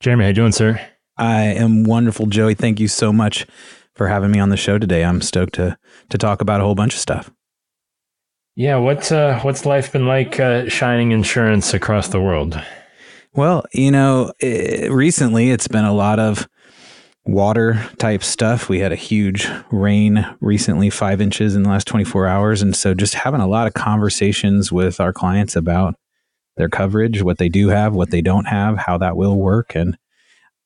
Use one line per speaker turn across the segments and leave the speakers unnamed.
Jeremy, how you doing, sir?
I am wonderful, Joey. Thank you so much for having me on the show today. I'm stoked to to talk about a whole bunch of stuff.
Yeah, what's uh, what's life been like uh, shining insurance across the world?
Well, you know, it, recently it's been a lot of water type stuff. We had a huge rain recently, five inches in the last 24 hours. And so just having a lot of conversations with our clients about their coverage, what they do have, what they don't have, how that will work. And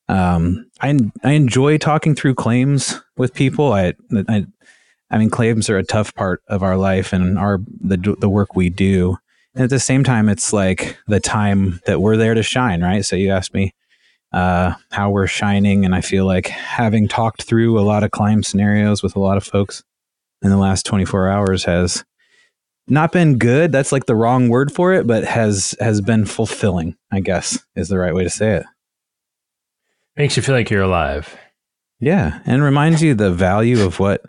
um, I, I enjoy talking through claims with people. I, I, I mean, claims are a tough part of our life and our, the, the work we do. And at the same time, it's like the time that we're there to shine, right? So you asked me uh, how we're shining, and I feel like having talked through a lot of claim scenarios with a lot of folks in the last 24 hours has not been good. That's like the wrong word for it, but has has been fulfilling. I guess is the right way to say it.
Makes you feel like you're alive.
Yeah, and reminds you the value of what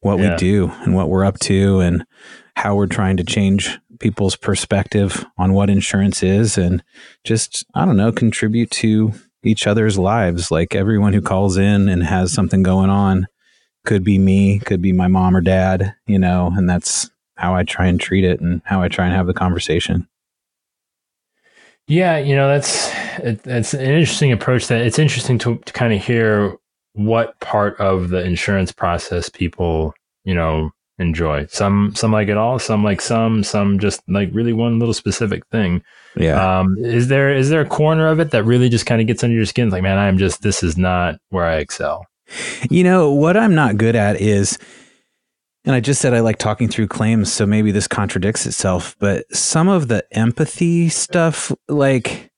what yeah. we do and what we're up to and how we're trying to change people's perspective on what insurance is and just I don't know contribute to each other's lives like everyone who calls in and has something going on could be me could be my mom or dad you know and that's how I try and treat it and how I try and have the conversation
yeah you know that's that's an interesting approach that it's interesting to, to kind of hear what part of the insurance process people you know enjoy. Some some like it all, some like some, some just like really one little specific thing.
Yeah.
Um, is there is there a corner of it that really just kind of gets under your skin? It's like, man, I'm just this is not where I excel.
You know what I'm not good at is. And I just said I like talking through claims, so maybe this contradicts itself. But some of the empathy stuff, like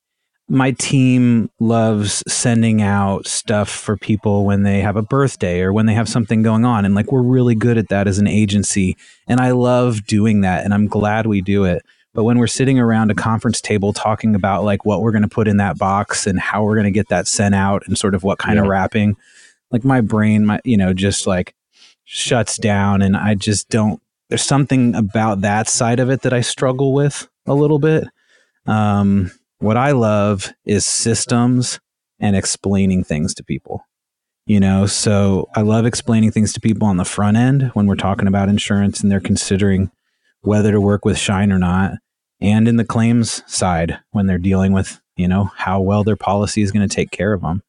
my team loves sending out stuff for people when they have a birthday or when they have something going on and like we're really good at that as an agency and I love doing that and I'm glad we do it but when we're sitting around a conference table talking about like what we're going to put in that box and how we're going to get that sent out and sort of what kind yeah. of wrapping like my brain my you know just like shuts down and I just don't there's something about that side of it that I struggle with a little bit um what I love is systems and explaining things to people. You know, so I love explaining things to people on the front end when we're talking about insurance and they're considering whether to work with Shine or not, and in the claims side when they're dealing with, you know, how well their policy is going to take care of them.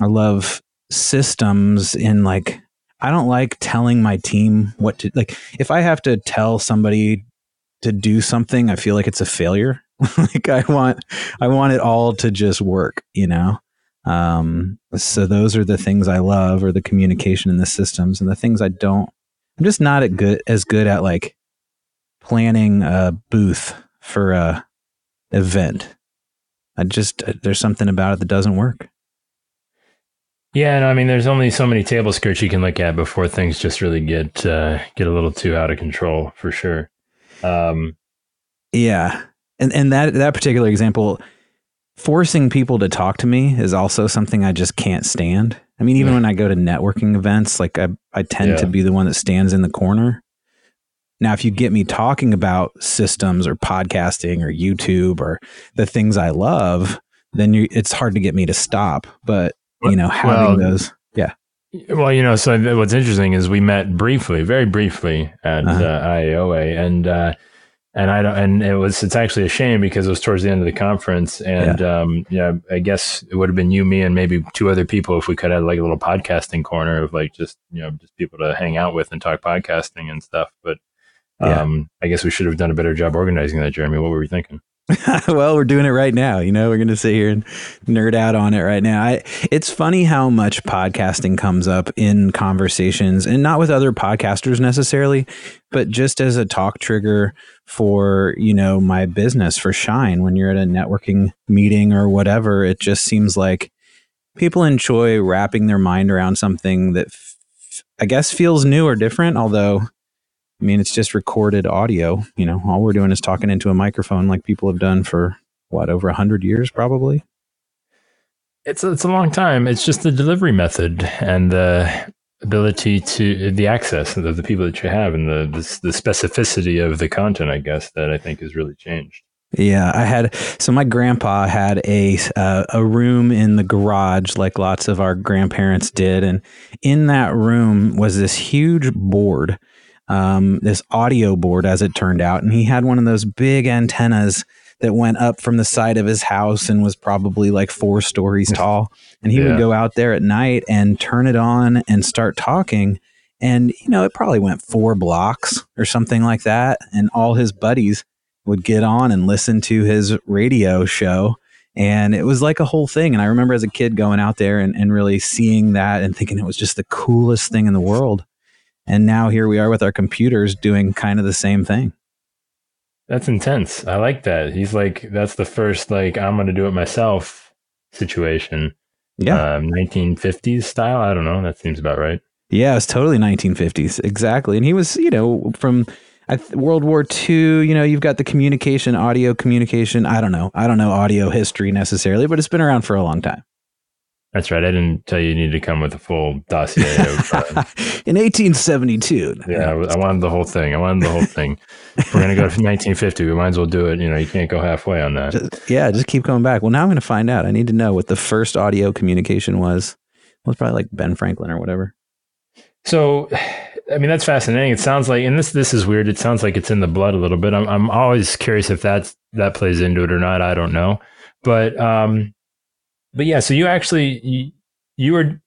I love systems in like I don't like telling my team what to like if I have to tell somebody to do something, I feel like it's a failure like I want I want it all to just work, you know. Um, so those are the things I love, or the communication in the systems, and the things I don't. I'm just not at good as good at like planning a booth for a event. I just uh, there's something about it that doesn't work.
Yeah, no, I mean, there's only so many table skirts you can look at before things just really get uh, get a little too out of control, for sure. Um,
yeah, and and that that particular example forcing people to talk to me is also something I just can't stand. I mean, even yeah. when I go to networking events, like I, I tend yeah. to be the one that stands in the corner. Now, if you get me talking about systems or podcasting or YouTube or the things I love, then you, it's hard to get me to stop. But you know, having well, those, yeah.
Well, you know, so what's interesting is we met briefly, very briefly at uh-huh. uh, IAOA, and uh, and I don't, and it was, it's actually a shame because it was towards the end of the conference. And, yeah. um, yeah, I guess it would have been you, me, and maybe two other people if we could have like a little podcasting corner of like just, you know, just people to hang out with and talk podcasting and stuff. But, um, yeah. I guess we should have done a better job organizing that, Jeremy. What were we thinking?
well, we're doing it right now. You know, we're going to sit here and nerd out on it right now. I, it's funny how much podcasting comes up in conversations and not with other podcasters necessarily, but just as a talk trigger for, you know, my business for Shine when you're at a networking meeting or whatever. It just seems like people enjoy wrapping their mind around something that f- I guess feels new or different, although I mean, it's just recorded audio. You know, all we're doing is talking into a microphone like people have done for what, over a hundred years, probably.
It's a, it's a long time. It's just the delivery method and the ability to the access of the, the people that you have and the, the, the specificity of the content. I guess that I think has really changed.
Yeah, I had so my grandpa had a uh, a room in the garage like lots of our grandparents did and in that room was this huge board um, this audio board as it turned out and he had one of those big antennas that went up from the side of his house and was probably like four stories tall and he yeah. would go out there at night and turn it on and start talking and you know it probably went four blocks or something like that and all his buddies would get on and listen to his radio show. And it was like a whole thing. And I remember as a kid going out there and, and really seeing that and thinking it was just the coolest thing in the world. And now here we are with our computers doing kind of the same thing.
That's intense. I like that. He's like, that's the first, like, I'm going to do it myself situation.
Yeah.
Um, 1950s style. I don't know. That seems about right.
Yeah, it's totally 1950s. Exactly. And he was, you know, from World War II, you know, you've got the communication, audio communication. I don't know. I don't know audio history necessarily, but it's been around for a long time.
That's right. I didn't tell you you need to come with a full dossier. Of, uh,
In 1872.
Yeah, I wanted the whole thing. I wanted the whole thing. If we're going to go to 1950. We might as well do it. You know, you can't go halfway on that.
Just, yeah, just keep coming back. Well, now I'm going to find out. I need to know what the first audio communication was. Well, it's probably like Ben Franklin or whatever.
So I mean, that's fascinating. It sounds like, and this this is weird. It sounds like it's in the blood a little bit. I'm I'm always curious if that's that plays into it or not. I don't know, but um, but yeah. So you actually you, you were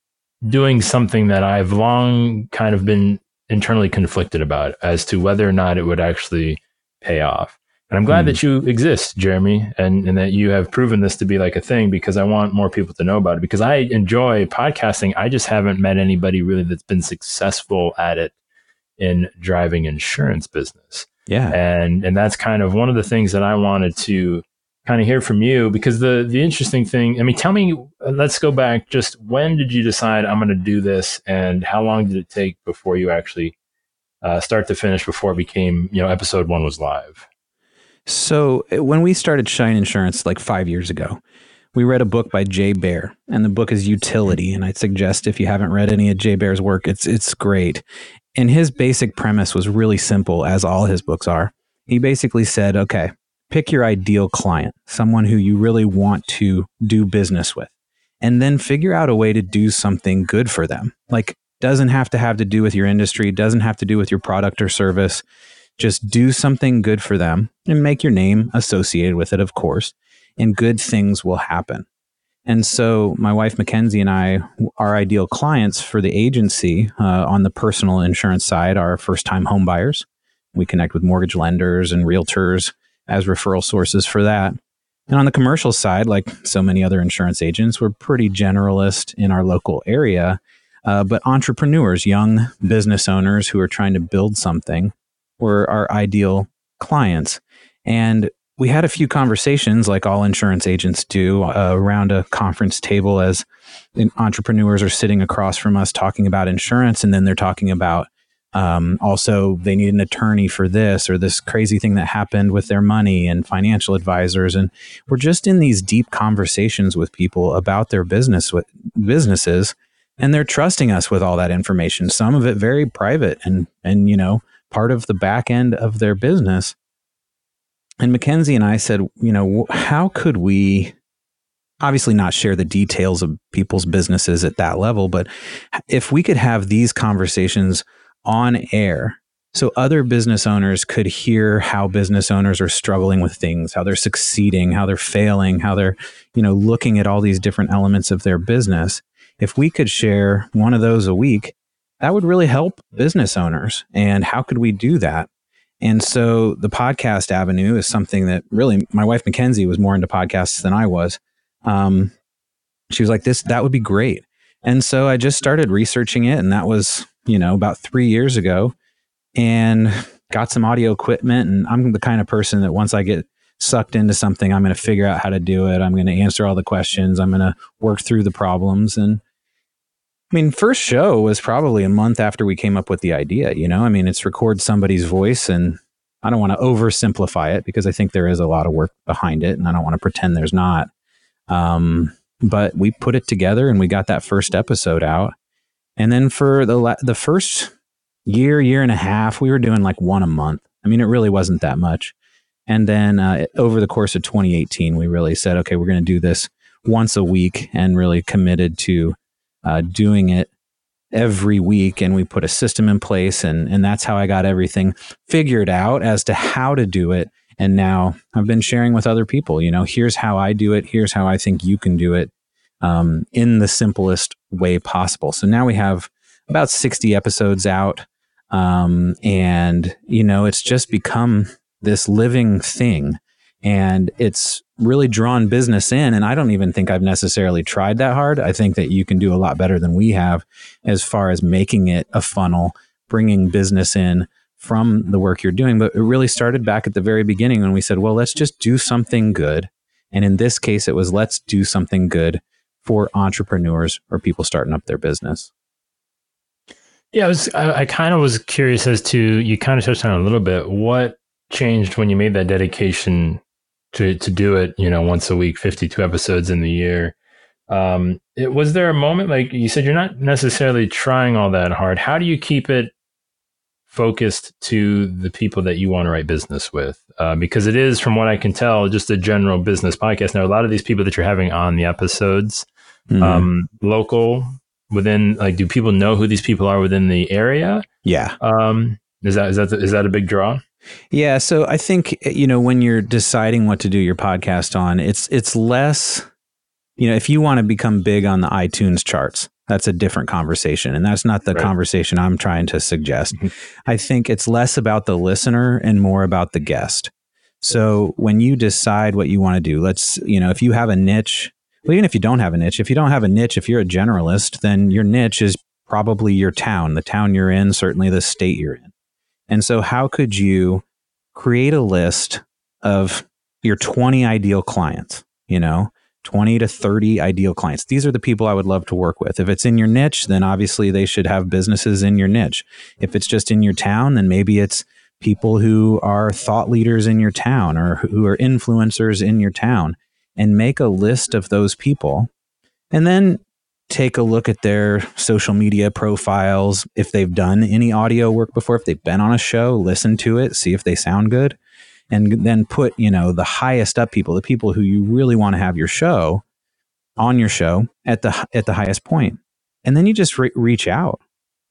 doing something that I've long kind of been internally conflicted about as to whether or not it would actually pay off. And I'm glad mm. that you exist, Jeremy, and, and that you have proven this to be like a thing because I want more people to know about it because I enjoy podcasting. I just haven't met anybody really that's been successful at it in driving insurance business.
Yeah.
And and that's kind of one of the things that I wanted to kind of hear from you because the the interesting thing, I mean, tell me let's go back just when did you decide I'm going to do this and how long did it take before you actually uh, start to finish before it became, you know, episode 1 was live?
So uh, when we started Shine Insurance like five years ago, we read a book by Jay Baer, and the book is Youtility. And I'd suggest if you haven't read any of Jay Baer's work, it's it's great. And his basic premise was really simple, as all his books are. He basically said, okay, pick your ideal client, someone who you really want to do business with, and then figure out a way to do something good for them. Like doesn't have to have to do with your industry, doesn't have to do with your product or service just do something good for them and make your name associated with it, of course, and good things will happen. And so, my wife Mackenzie and I, our ideal clients for the agency uh, on the personal insurance side are first time homebuyers. We connect with mortgage lenders and realtors as referral sources for that. And on the commercial side, like so many other insurance agents, we're pretty generalist in our local area. Uh, but entrepreneurs, young business owners who are trying to build something were our ideal clients. And we had a few conversations, like all insurance agents do, uh, around a conference table as entrepreneurs are sitting across from us talking about insurance. And then they're talking about um, also they need an attorney for this or this crazy thing that happened with their money and financial advisors. And we're just in these deep conversations with people about their business with businesses. And they're trusting us with all that information, some of it very private and, and, you know, part of the back end of their business. And Mackenzie and I said, you know, how could we obviously not share the details of people's businesses at that level, but if we could have these conversations on air so other business owners could hear how business owners are struggling with things, how they're succeeding, how they're failing, how they're, you know, looking at all these different elements of their business. If we could share one of those a week, that would really help business owners. And how could we do that? And so the podcast avenue is something that really my wife Mackenzie was more into podcasts than I was. Um, she was like, "This that would be great." And so I just started researching it, and that was you know about three years ago, and got some audio equipment. And I'm the kind of person that once I get sucked into something, I'm going to figure out how to do it. I'm going to answer all the questions. I'm going to work through the problems, and I mean, first show was probably a month after we came up with the idea, you know? I mean, it's record somebody's voice and I don't want to oversimplify it because I think there is a lot of work behind it and I don't want to pretend there's not. Um, but we put it together and we got that first episode out. And then for the la- the first year, year and a half, we were doing like one a month. I mean, it really wasn't that much. And then uh, over the course of 2018, we really said, okay, we're going to do this once a week and really committed to uh, doing it every week. And we put a system in place. And, and that's how I got everything figured out as to how to do it. And now I've been sharing with other people, you know, here's how I do it. Here's how I think you can do it um, in the simplest way possible. So now we have about 60 episodes out. Um, and, you know, it's just become this living thing and it's really drawn business in. And I don't even think I've necessarily tried that hard. I think that you can do a lot better than we have as far as making it a funnel, bringing business in from the work you're doing. But it really started back at the very beginning when we said, well, let's just do something good. And in this case, it was let's do something good for entrepreneurs or people starting up their business.
Yeah, I was. I, I kind of was curious as to you kind of touched on a little bit. What changed when you made that dedication to to do it? You know, once a week, fifty two episodes in the year. Um, it, was there a moment like you said you're not necessarily trying all that hard? How do you keep it focused to the people that you want to write business with? Uh, because it is, from what I can tell, just a general business podcast. Now, a lot of these people that you're having on the episodes, mm-hmm. um, local within like do people know who these people are within the area?
Yeah.
Um, is that is that is that a big draw?
Yeah, so I think you know when you're deciding what to do your podcast on, it's it's less you know, if you want to become big on the iTunes charts, that's a different conversation and that's not the right. conversation I'm trying to suggest. Mm-hmm. I think it's less about the listener and more about the guest. So when you decide what you want to do, let's, you know, if you have a niche well, even if you don't have a niche, if you don't have a niche, if you're a generalist, then your niche is probably your town, the town you're in, certainly the state you're in. And so, how could you create a list of your 20 ideal clients? You know, 20 to 30 ideal clients. These are the people I would love to work with. If it's in your niche, then obviously they should have businesses in your niche. If it's just in your town, then maybe it's people who are thought leaders in your town or who are influencers in your town and make a list of those people and then take a look at their social media profiles if they've done any audio work before if they've been on a show listen to it see if they sound good and then put you know the highest up people the people who you really want to have your show on your show at the at the highest point. And then you just re- reach out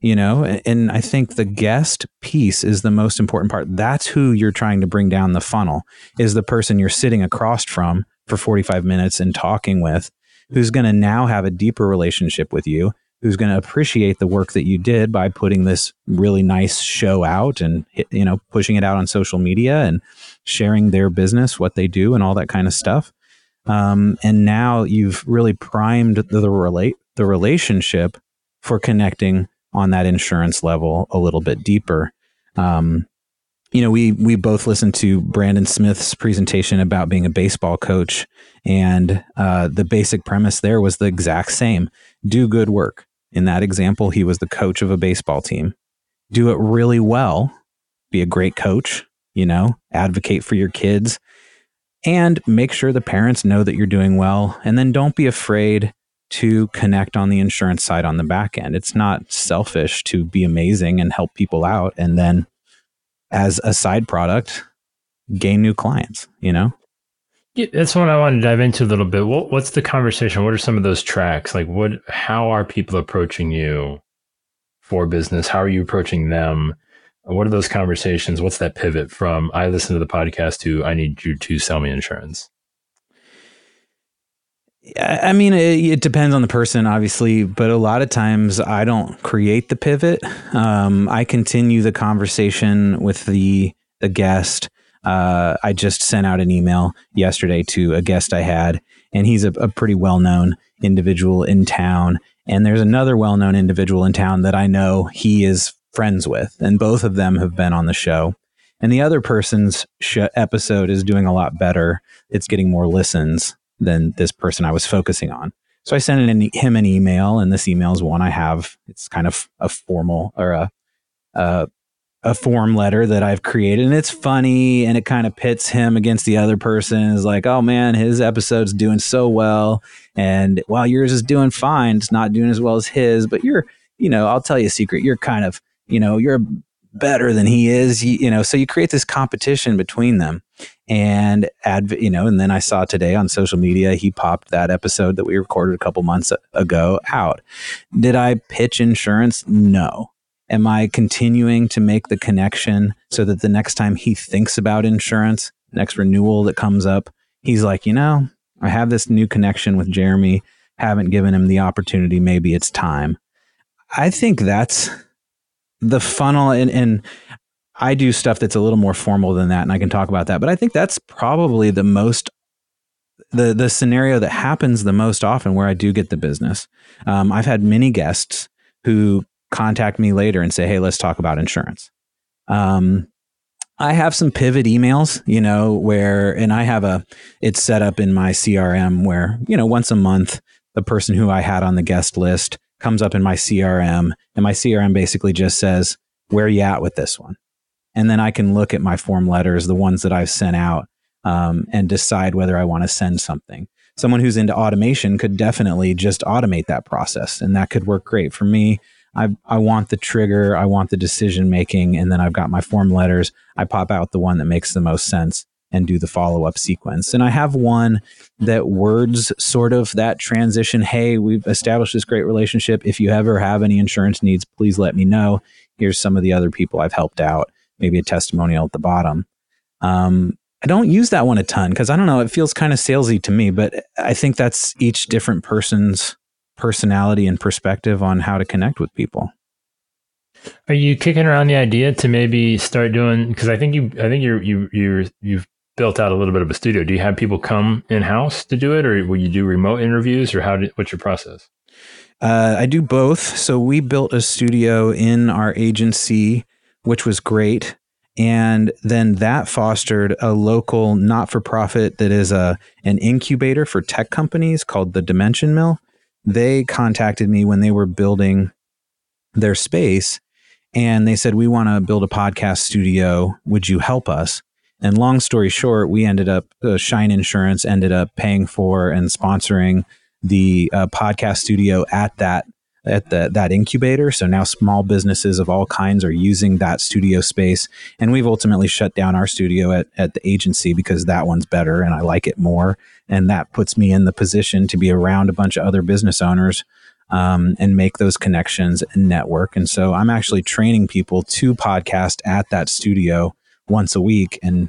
you know and i think the guest piece is the most important part. That's who you're trying to bring down the funnel is the person you're sitting across from for 45 minutes and talking with, who's going to now have a deeper relationship with you, who's going to appreciate the work that you did by putting this really nice show out and you know pushing it out on social media and sharing their business, what they do, and all that kind of stuff. Um, and now you've really primed the, the relate the relationship for connecting on that insurance level a little bit deeper. Um, you know, we we both listened to Brandon Smith's presentation about being a baseball coach, and uh, the basic premise there was the exact same: do good work. In that example, he was the coach of a baseball team. Do it really well. Be a great coach. You know, advocate for your kids, and make sure the parents know that you're doing well. And then don't be afraid to connect on the insurance side on the back end. It's not selfish to be amazing and help people out, and then as a side product gain new clients you know
yeah, that's what I want to dive into a little bit. What, what's the conversation? What are some of those tracks? Like, what? How are people approaching you for business? How are you approaching them? What are those conversations? What's that pivot from I listen to the podcast to I need you to sell me insurance?
I mean, it, it, depends on the person, obviously, but a lot of times I don't create the pivot. Um, I continue the conversation with the the guest. Uh, I just sent out an email yesterday to a guest I had, and he's a, a pretty well known individual in town. And there's another well known individual in town that I know he is friends with, and both of them have been on the show. And the other person's sh- episode is doing a lot better. It's getting more listens than this person I was focusing on. So I sent an, him an email, and this email is one I have. It's kind of a formal or a, a a form letter that I've created, and it's funny, and it kind of pits him against the other person. Is like, oh man, his episode's doing so well, and while yours is doing fine, it's not doing as well as his. But you're, you know, I'll tell you a secret. You're kind of, you know, you're better than he is. You, you know, so you create this competition between them and add, you know, and then I saw today on social media, he popped that episode that we recorded a couple months ago out. Did I pitch insurance? No. Am I continuing to make the connection so that the next time he thinks about insurance, next renewal that comes up, he's like, you know, I have this new connection with Jeremy, haven't given him the opportunity. Maybe it's time. I think that's the funnel. And, and I do stuff that's a little more formal than that, and I can talk about that. But I think that's probably the most the the scenario that happens the most often where I do get the business. Um, I've had many guests who contact me later and say, "Hey, let's talk about insurance." Um, I have some pivot emails, you know, where, and I have a, it's set up in my CRM where, you know, once a month, the person who I had on the guest list comes up in my CRM, and my CRM basically just says, "Where you at with this one?" And then I can look at my form letters, the ones that I've sent out, um, and decide whether I want to send something. Someone who's into automation could definitely just automate that process, and that could work great for me. I, I want the trigger, I want the decision making, and then I've got my form letters. I pop out the one that makes the most sense and do the follow up sequence. And I have one that words sort of that transition. Hey, we've established this great relationship. If you ever have any insurance needs, please let me know. Here's some of the other people I've helped out maybe a testimonial at the bottom. Um, I don't use that one a ton because I don't know, it feels kind of salesy to me, but I think that's each different person's personality and perspective on how to connect with people.
Are you kicking around the idea to maybe start doing? Because I think you, I think you're you you you've built out a little bit of a studio. Do you have people come in house to do it, or will you do remote interviews, or how? Do, what's your process?
Uh, I do both. So we built a studio in our agency which was great. And then that fostered a local not for profit that is a, an incubator for tech companies called the Dimension Mill. They contacted me when they were building their space and they said, We want to build a podcast studio. Would you help us? And long story short, we ended up, uh, Shine Insurance ended up paying for and sponsoring the uh, podcast studio at that at the, that incubator. So now small businesses of all kinds are using that studio space. And we've ultimately shut down our studio at, at the agency because that one's better and I like it more. And that puts me in the position to be around a bunch of other business owners um, and make those connections and network. And so I'm actually training people to podcast at that studio once a week. And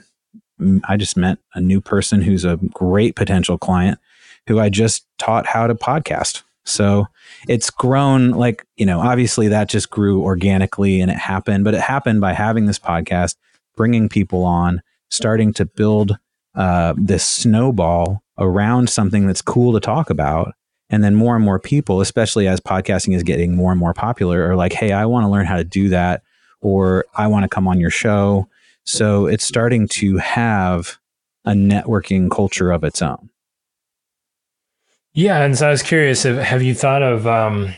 I just met a new person who's a great potential client who I just taught how to podcast. So it's grown like, you know, obviously that just grew organically and it happened, but it happened by having this podcast, bringing people on, starting to build uh, this snowball around something that's cool to talk about. And then more and more people, especially as podcasting is getting more and more popular, are like, hey, I want to learn how to do that, or I want to come on your show. So it's starting to have a networking culture of its own.
Yeah, and so I was curious. Have, have you thought of um,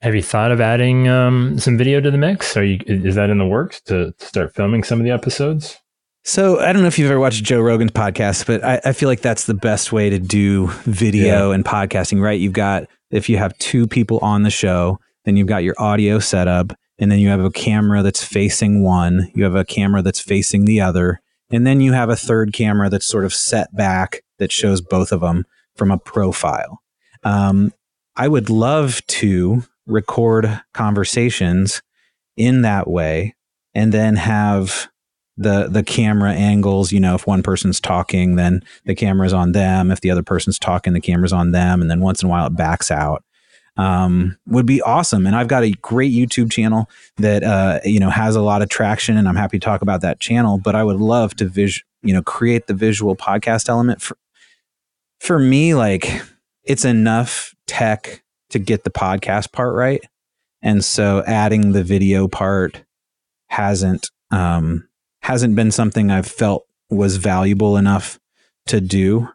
have you thought of adding um, some video to the mix? Are you is that in the works to start filming some of the episodes?
So I don't know if you've ever watched Joe Rogan's podcast, but I, I feel like that's the best way to do video yeah. and podcasting. Right? You've got if you have two people on the show, then you've got your audio setup, and then you have a camera that's facing one, you have a camera that's facing the other, and then you have a third camera that's sort of set back that shows both of them from a profile. Um, I would love to record conversations in that way and then have the the camera angles you know if one person's talking then the camera's on them. If the other person's talking the camera's on them. And then once in a while it backs out um, would be awesome and i've got a great youtube channel that uh, you know has a lot of traction and i'm happy to talk about that channel but i would love to vis- you know create the visual podcast element for, for me, like it's enough tech to get the podcast part right. And so adding the video part hasn't um, hasn't been something I've felt was valuable enough to do.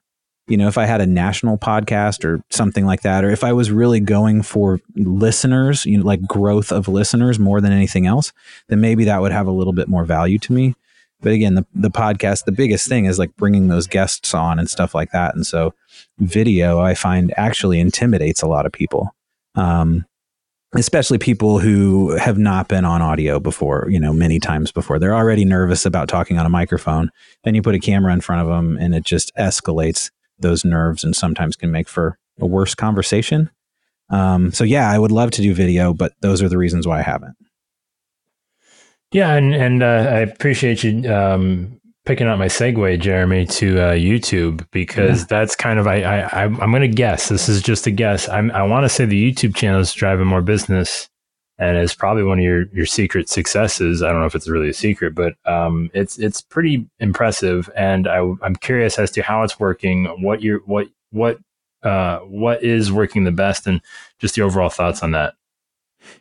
You know, if I had a national podcast or something like that, or if I was really going for listeners, you know, like growth of listeners more than anything else, then maybe that would have a little bit more value to me. But again, the, the podcast, the biggest thing is like bringing those guests on and stuff like that. And so video, I find actually intimidates a lot of people. Um, especially people who have not been on audio before, you know, many times before. They're already nervous about talking on a microphone. Then you put a camera in front of them and it just escalates those nerves and sometimes can make for a worse conversation. Um, so yeah, I would love to do video, but those are the reasons why I haven't.
Yeah, and and uh, I appreciate you um, picking up my segue, Jeremy, to uh, YouTube because yeah. that's kind of I, I I'm going to guess. This is just a guess. I'm, I want to say the YouTube channel is driving more business, and it's probably one of your your secret successes. I don't know if it's really a secret, but um, it's it's pretty impressive, and I, I'm curious as to how it's working, what you what what uh, what is working the best, and just the overall thoughts on that.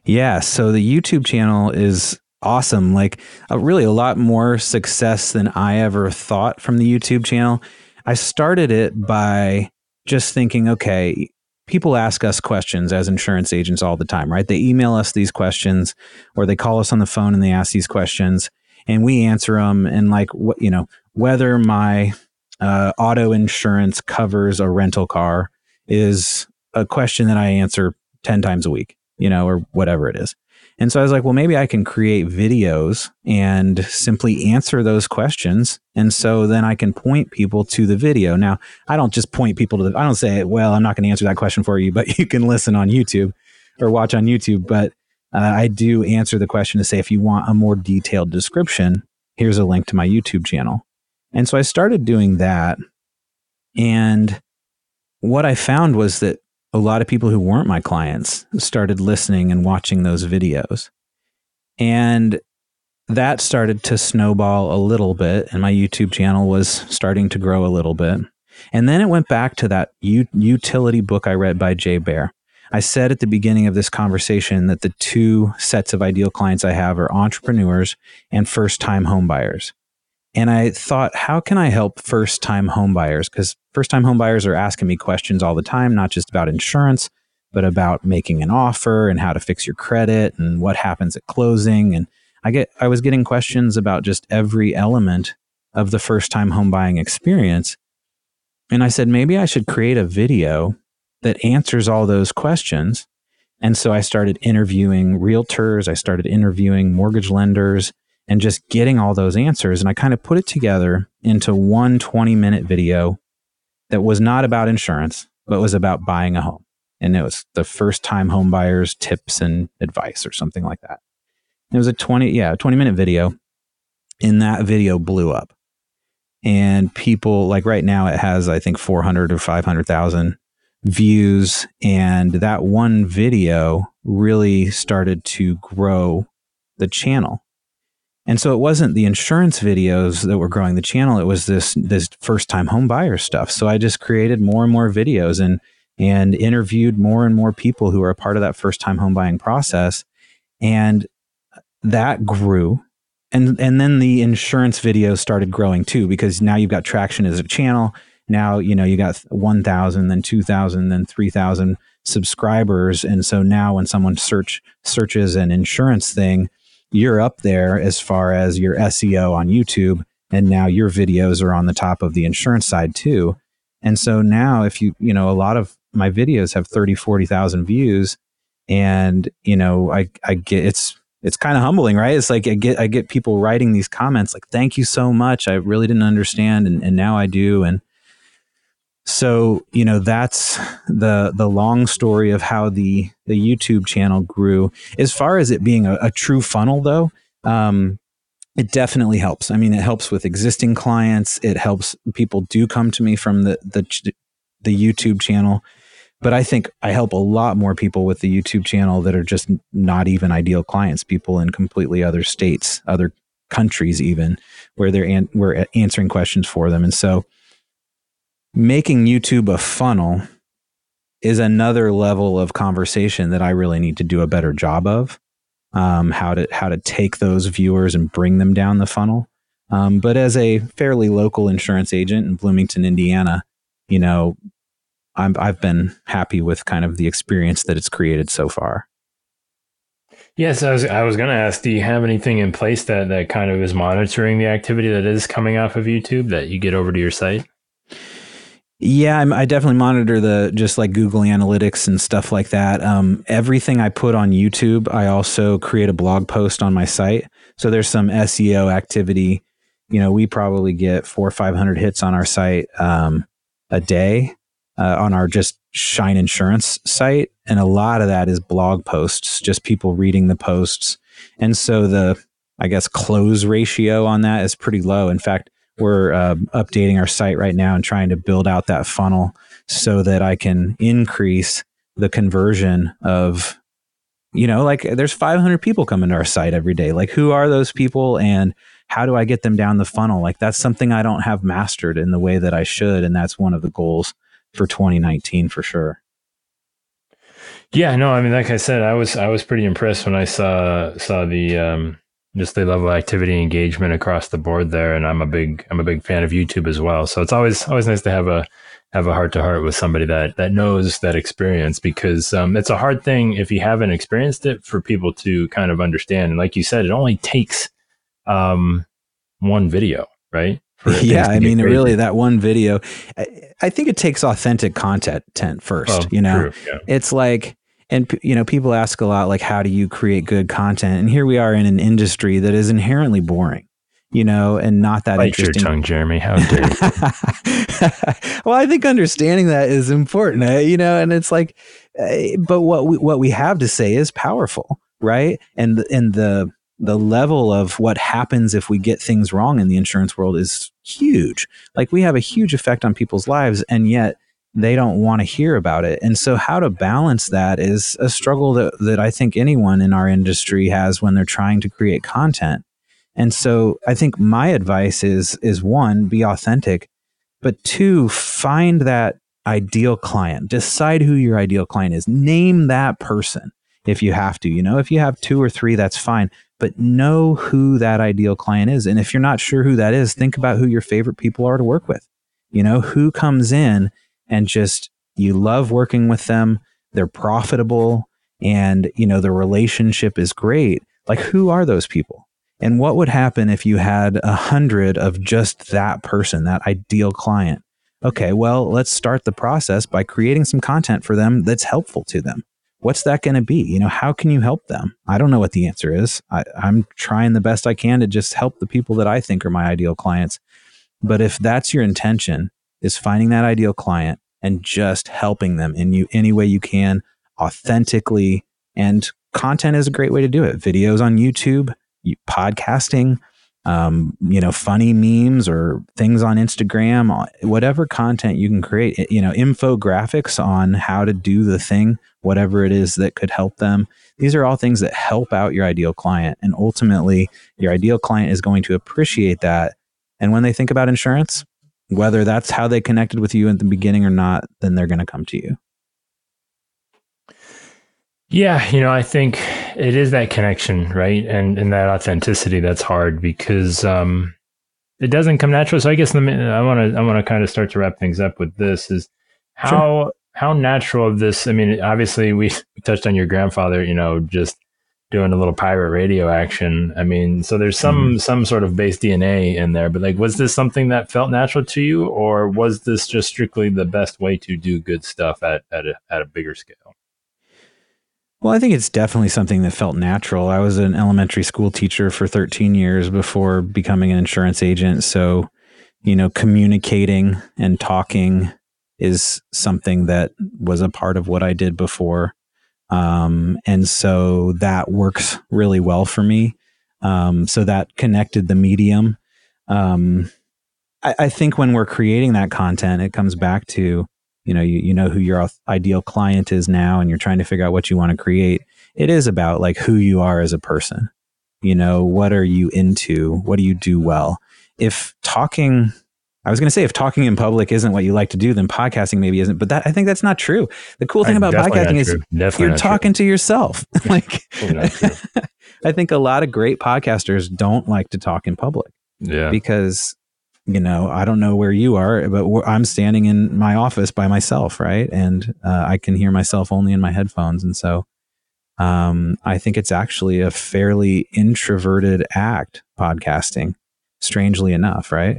Yeah, so the YouTube channel is awesome. Like uh, really a lot more success than I ever thought from the YouTube channel. I started it by just thinking, okay, people ask us questions as insurance agents all the time, right? They email us these questions or they call us on the phone and they ask these questions and we answer them and like what, you know, whether my uh, auto insurance covers a rental car is a question that I answer 10 times a week, you know, or whatever it is. And so I was like, well, maybe I can create videos and simply answer those questions. And so then I can point people to the video. Now, I don't just point people to the, I don't say, well, I'm not going to answer that question for you, but you can listen on YouTube or watch on YouTube. But uh, I do answer the question to say, if you want a more detailed description, here's a link to my YouTube channel. And so I started doing that. And what I found was that a lot of people who weren't my clients started listening and watching those videos. And that started to snowball a little bit, and my YouTube channel was starting to grow a little bit. And then it went back to that u- Youtility book I read by Jay Baer. I said at the beginning of this conversation that the two sets of ideal clients I have are entrepreneurs and first time homebuyers. And I thought, how can I help first time homebuyers? Because first time homebuyers are asking me questions all the time, not just about insurance, but about making an offer and how to fix your credit and what happens at closing. And I get, I was getting questions about just every element of the first time home buying experience. And I said, maybe I should create a video that answers all those questions. And so I started interviewing realtors. I started interviewing mortgage lenders and just getting all those answers. And I kind of put it together into one 20 minute video that was not about insurance, but was about buying a home. And it was the first time home buyers tips and advice or something like that. It was a 20, yeah, 20 minute video. And that video blew up. And people, like right now, it has, I think, 400 or 500,000 views. And that one video really started to grow the channel. And so it wasn't the insurance videos that were growing the channel. It was this this first time home buyer stuff. So I just created more and more videos and and interviewed more and more people who are a part of that first time home buying process. And that grew. And and then the insurance videos started growing too, because now you've got traction as a channel. Now, you know, you got 1,000, then 2,000, then 3,000 subscribers. And so now when someone search searches an insurance thing, you're up there as far as your SEO on YouTube. And now your videos are on the top of the insurance side too. And so now if you, you know, a lot of my videos have 30, 40,000 views and, you know, I, I get, it's, it's kind of humbling, right? It's like I get, I get people writing these comments like, thank you so much. I really didn't understand. And, and now I do. And, so you know that's the the long story of how the the youtube channel grew. As far as it being a, a true funnel though um, it definitely helps. I mean it helps with existing clients. It helps people do come to me from the the the youtube channel. But i think i help a lot more people with the youtube channel that are just not even ideal clients people in completely other states other countries even where they're an- we're answering questions for them. And so making YouTube a funnel is another level of conversation that I really need to do a better job of. Um, how to how to take those viewers and bring them down the funnel. Um, but as a fairly local insurance agent in Bloomington, Indiana, you know, I'm, I've been happy with kind of the experience that it's created so far.
Yes, I was I was going to ask, do you have anything in place that that kind of is monitoring the activity that is coming off of YouTube that you get over to your site?
Yeah, I'm, i definitely monitor the just like Google Analytics and stuff like that. Um, everything I put on YouTube, I also create a blog post on my site. So there's some SEO activity. You know, we probably get four or 500 hits on our site um, a day uh, on our just Shine Insurance site. And a lot of that is blog posts, just people reading the posts. And so the, I guess, close ratio on that is pretty low. In fact, we're uh, updating our site right now and trying to build out that funnel so that I can increase the conversion of, you know, like there's 500 people coming to our site every day. Like, who are those people and how do I get them down the funnel? Like, that's something I don't have mastered in the way that I should. And that's one of the goals for 2019 for sure.
Yeah, no, I mean, like I said, I was I was pretty impressed when I saw saw the um, just the level of activity and engagement across the board there. And I'm a big I'm a big fan of YouTube as well. So it's always always nice to have a have a heart to heart with somebody that that knows that experience because um, it's a hard thing if you haven't experienced it for people to kind of understand. And like you said, it only takes um, one video, right?
yeah, I mean, crazy. really, that one video. I, I, think it takes authentic content first. Oh, you know, true, yeah. it's like and you know people ask a lot like how do you create good content? And here we are in an industry that is inherently boring you know and not that
Bite
interesting.
your tongue jeremy. How dare
well i think understanding that is important eh, you know and it's like eh, but what we, what we have to say is powerful right? And and the the level of what happens if we get things wrong in the insurance world is huge. Like we have a huge effect on people's lives and yet they don't want to hear about it. And so how to balance that is a struggle that, that I think anyone in our industry has when they're trying to create content. And so I think my advice is is one, be authentic, but two, find that ideal client. Decide who your ideal client is. Name that person if you have to. You know, if you have two or three, that's fine. But know who that ideal client is. And if you're not sure who that is, think about who your favorite people are to work with. You know, who comes in and just you love working with them. They're profitable and, you know, the relationship is great. Like, who are those people? And what would happen if you had a hundred of just that person, that ideal client? Okay, well, let's start the process by creating some content for them that's helpful to them. What's that going to be? You know, how can you help them? I don't know what the answer is. I, I'm trying the best I can to just help the people that I think are my ideal clients. But if that's your intention, is finding that ideal client and just helping them in you any way you can authentically. And content is a great way to do it. Videos on youtube podcasting um, you know funny memes or things on instagram uh, whatever content you can create you know infographics on how to do the thing whatever it is that could help them. These are all things that help out your ideal client and ultimately your ideal client is going to appreciate that. And when they think about insurance whether that's how they connected with you at the beginning or not, then they're going to come to you.
Yeah, you know, I think it is that connection, right? And and that authenticity that's hard because um it doesn't come natural. So I guess I want to I want to kind of start to wrap things up with this is how sure. how natural of this. I mean, obviously we, we touched on your grandfather, you know, just doing a little pirate radio action. I mean, so there's some mm-hmm. some sort of base DNA in there, but like was this something that felt natural to you or was this just strictly the best way to do good stuff at at a, at a bigger scale?
Well, I think it's definitely something that felt natural. I was an elementary school teacher for 13 years before becoming an insurance agent, so you know, communicating and talking is something that was a part of what I did before. Um, and so that works really well for me. Um, so that connected the medium. Um, I, I, think when we're creating that content, it comes back to, you know, you, you know who your ideal client is now and you're trying to figure out what you want to create. It is about like who you are as a person. You know, what are you into? What do you do well? If talking I was going to say if talking in public isn't what you like to do, then podcasting maybe isn't. But that I think that's not true. The cool thing about podcasting is definitely you're talking true. to yourself. like I think a lot of great podcasters don't like to talk in public.
Yeah.
Because you know, I don't know where you are, but I'm standing in my office by myself, right? And uh, I can hear myself only in my headphones, and so um, I think it's actually a fairly introverted act podcasting. Strangely enough, right?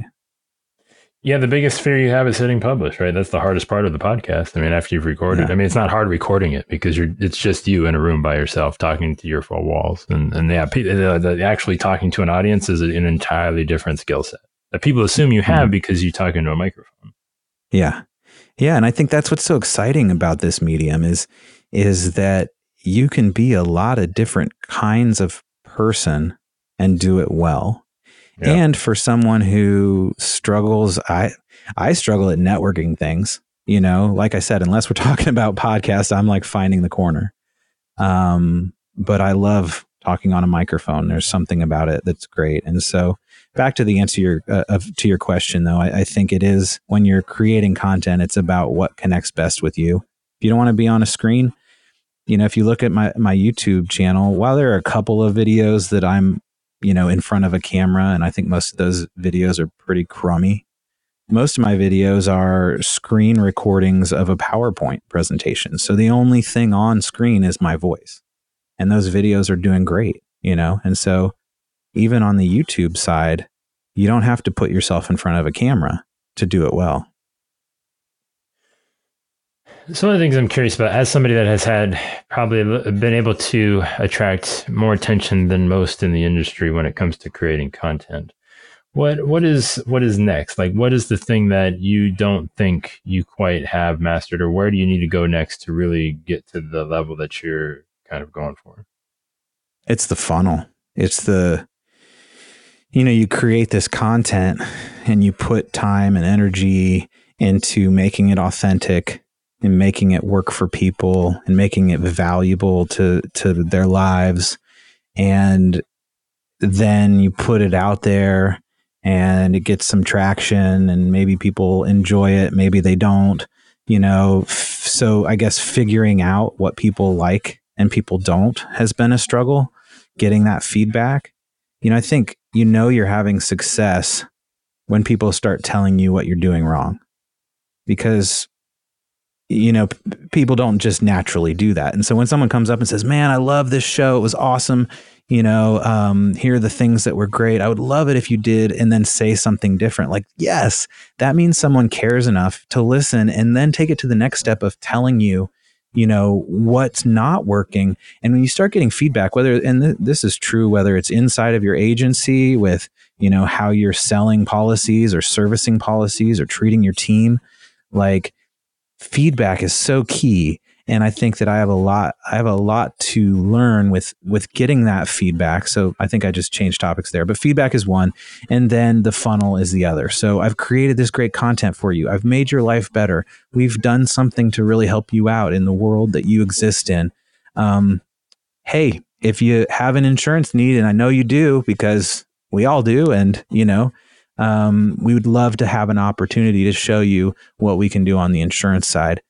Yeah, the biggest fear you have is hitting publish, right? That's the hardest part of the podcast. I mean, after you've recorded, yeah. I mean, it's not hard recording it because you're it's just you in a room by yourself talking to your four walls, and and yeah, the, the, actually talking to an audience is an entirely different skill set that people assume you have mm-hmm. because you talk into a microphone.
Yeah, yeah, and I think that's what's so exciting about this medium is is that you can be a lot of different kinds of person and do it well And for someone who struggles, I I struggle at networking things. You know, like I said, unless we're talking about podcasts, I'm like finding the corner. Um, but I love talking on a microphone. There's something about it that's great. And so, back to the answer your, uh, of, to your question, though, I, I think it is when you're creating content, it's about what connects best with you. If you don't want to be on a screen, you know, if you look at my my YouTube channel, while there are a couple of videos that I'm you know, in front of a camera. And I think most of those videos are pretty crummy. Most of my videos are screen recordings of a PowerPoint presentation. So the only thing on screen is my voice. And those videos are doing great, you know? And so even on the YouTube side, you don't have to put yourself in front of a camera to do it well.
Some of the things I'm curious about, as somebody that has had probably been able to attract more attention than most in the industry when it comes to creating content, what what is what is next? Like, what is the thing that you don't think you quite have mastered, or where do you need to go next to really get to the level that you're kind of going for?
It's the funnel. It's the you know you create this content and you put time and energy into making it authentic and making it work for people and making it valuable to to their lives. And then you put it out there and it gets some traction and maybe people enjoy it maybe they don't you know. So i guess figuring out what people like and people don't has been a struggle getting that feedback. You know i think you know you're having success when people start telling you what you're doing wrong. Because you know, p- people don't just naturally do that. And so when someone comes up and says, "Man, I love this show. It was awesome." You know, um, here are the things that were great. I would love it if you did, and then say something different. Like, yes, that means someone cares enough to listen and then take it to the next step of telling you, you know, what's not working. And when you start getting feedback, whether, and th- this is true, whether it's inside of your agency with, you know, how you're selling policies or servicing policies or treating your team, like, feedback is so key and i think that i have a lot i have a lot to learn with with getting that feedback. So i think i just changed topics there but feedback is one and then the funnel is the other. So i've created this great content for you. I've made your life better. We've done something to really help you out in the world that you exist in. Um, hey if you have an insurance need and i know you do because we all do and you know um, we would love to have an opportunity to show you what we can do on the insurance side.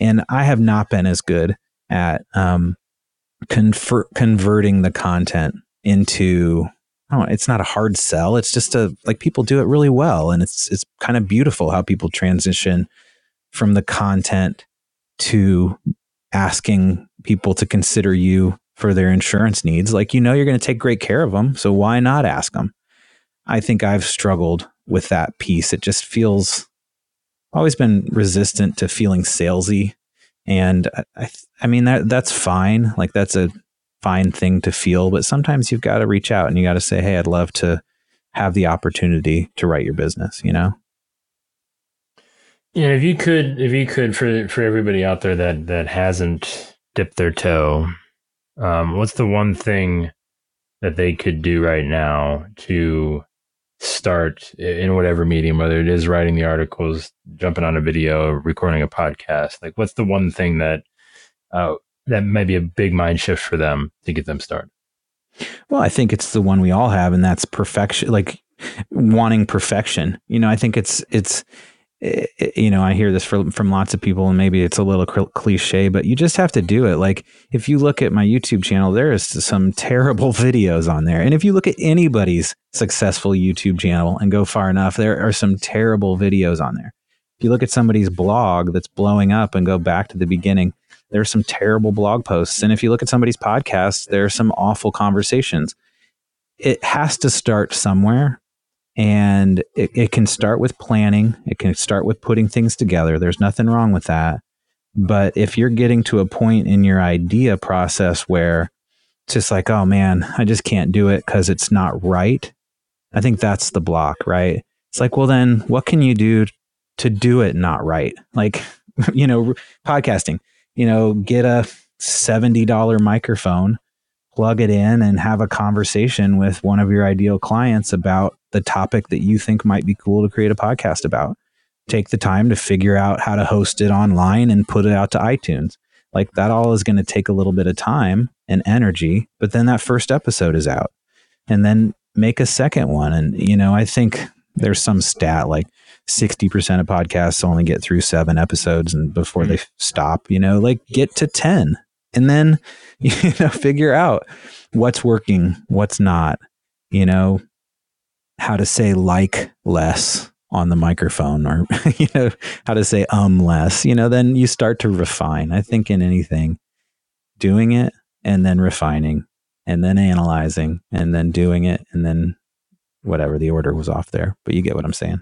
And I have not been as good at um, convert, converting the content into. Oh, it's not a hard sell. It's just a like people do it really well, and it's it's kind of beautiful how people transition from the content to asking people to consider you for their insurance needs. Like you know you're going to take great care of them, so why not ask them? I think I've struggled with that piece. It just feels always been resistant to feeling salesy. And I, I, mean, that that's fine. Like that's a fine thing to feel, but sometimes you've got to reach out and you got to say, Hey, I'd love to have the opportunity to write your business, you know?
Yeah. If you could, if you could, for, for everybody out there that, that hasn't dipped their toe, um, what's the one thing that they could do right now to start in whatever medium, whether it is writing the articles, jumping on a video, recording a podcast? Like, what's the one thing that uh, that might be a big mind shift for them to get them started?
Well, I think it's the one we all have, and that's perfection. Like wanting perfection. You know, I think it's it's Eh, eh, you know, I hear this from from lots of people, and maybe it's a little cliche, but you just have to do it. Like if you look at my YouTube channel, there is some terrible videos on there, and if you look at anybody's successful YouTube channel and go far enough, there are some terrible videos on there. If you look at somebody's blog that's blowing up and go back to the beginning, there are some terrible blog posts, and if you look at somebody's podcast, there are some awful conversations. It has to start somewhere, And it, it can start with planning, it can start with putting things together. There's nothing wrong with that. But if you're getting to a point in your idea process where it's just like, oh man, I just can't do it because it's not right, I think that's the block, right? It's like, well, then what can you do to do it not right? Like, you know, podcasting, you know, get a $70 microphone, plug it in, and have a conversation with one of your ideal clients about the topic that you think might be cool to create a podcast about. Take the time to figure out how to host it online and put it out to iTunes. Like that all is going to take a little bit of time and energy, but then that first episode is out. And then make a second one. And, you know, I think there's some stat like 60% of podcasts only get through seven episodes and before mm-hmm. they stop, you know, like get to 10 and then, you know, figure out what's working, what's not, you know, how to say like less on the microphone or, you know, how to say um less, you know, then you start to refine. I think in anything, doing it and then refining and then analyzing and then doing it and then whatever the order was off there but you get what i'm saying